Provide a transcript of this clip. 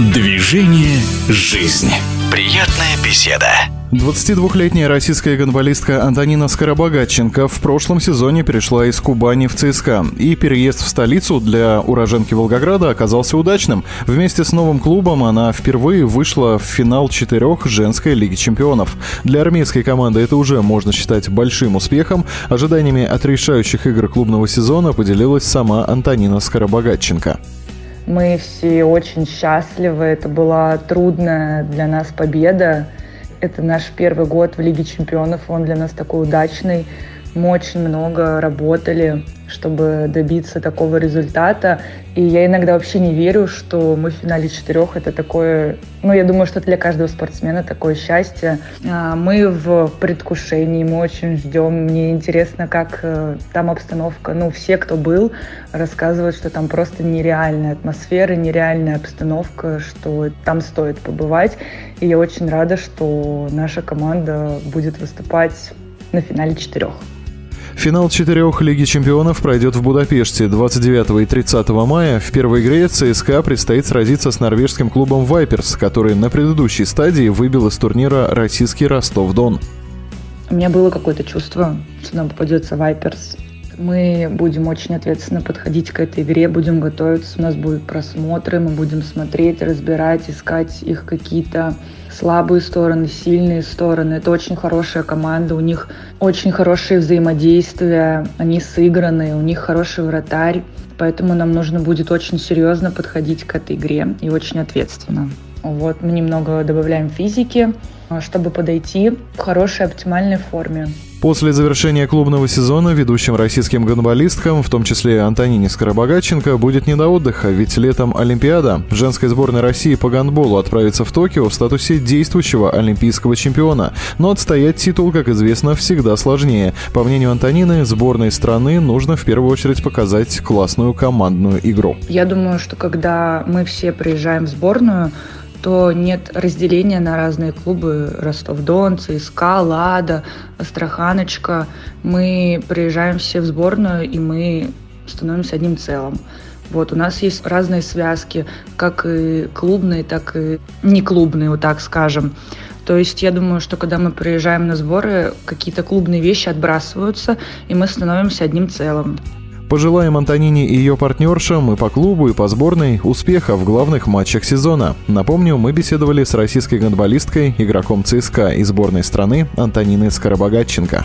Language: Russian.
Движение «Жизнь». Приятная беседа. 22-летняя российская гонболистка Антонина Скоробогатченко в прошлом сезоне перешла из Кубани в ЦСКА. И переезд в столицу для уроженки Волгограда оказался удачным. Вместе с новым клубом она впервые вышла в финал четырех женской лиги чемпионов. Для армейской команды это уже можно считать большим успехом. Ожиданиями от решающих игр клубного сезона поделилась сама Антонина Скоробогатченко. Мы все очень счастливы. Это была трудная для нас победа. Это наш первый год в Лиге чемпионов. Он для нас такой удачный. Мы очень много работали чтобы добиться такого результата. И я иногда вообще не верю, что мы в финале четырех. Это такое, ну, я думаю, что для каждого спортсмена такое счастье. А, мы в предвкушении, мы очень ждем. Мне интересно, как э, там обстановка. Ну, все, кто был, рассказывают, что там просто нереальная атмосфера, нереальная обстановка, что там стоит побывать. И я очень рада, что наша команда будет выступать на финале четырех. Финал четырех Лиги чемпионов пройдет в Будапеште 29 и 30 мая. В первой игре ЦСКА предстоит сразиться с норвежским клубом «Вайперс», который на предыдущей стадии выбил из турнира российский Ростов-Дон. У меня было какое-то чувство, что нам попадется «Вайперс». Мы будем очень ответственно подходить к этой игре, будем готовиться, у нас будут просмотры, мы будем смотреть, разбирать, искать их какие-то слабые стороны, сильные стороны. Это очень хорошая команда, у них очень хорошее взаимодействие, они сыграны, у них хороший вратарь. Поэтому нам нужно будет очень серьезно подходить к этой игре и очень ответственно. Вот, мы немного добавляем физики, чтобы подойти в хорошей оптимальной форме. После завершения клубного сезона ведущим российским гонболисткам, в том числе Антонине Скоробогатченко, будет не до отдыха, ведь летом Олимпиада. Женская сборная России по гандболу отправится в Токио в статусе действующего олимпийского чемпиона. Но отстоять титул, как известно, всегда сложнее. По мнению Антонины, сборной страны нужно в первую очередь показать классную командную игру. Я думаю, что когда мы все приезжаем в сборную, то нет разделения на разные клубы Ростов-Дон, ЦСКА, Лада, Астраханочка. Мы приезжаем все в сборную, и мы становимся одним целым. Вот, у нас есть разные связки, как и клубные, так и не клубные, вот так скажем. То есть я думаю, что когда мы приезжаем на сборы, какие-то клубные вещи отбрасываются, и мы становимся одним целым. Пожелаем Антонине и ее партнершам и по клубу, и по сборной успеха в главных матчах сезона. Напомню, мы беседовали с российской гандболисткой, игроком ЦСКА и сборной страны Антониной Скоробогатченко.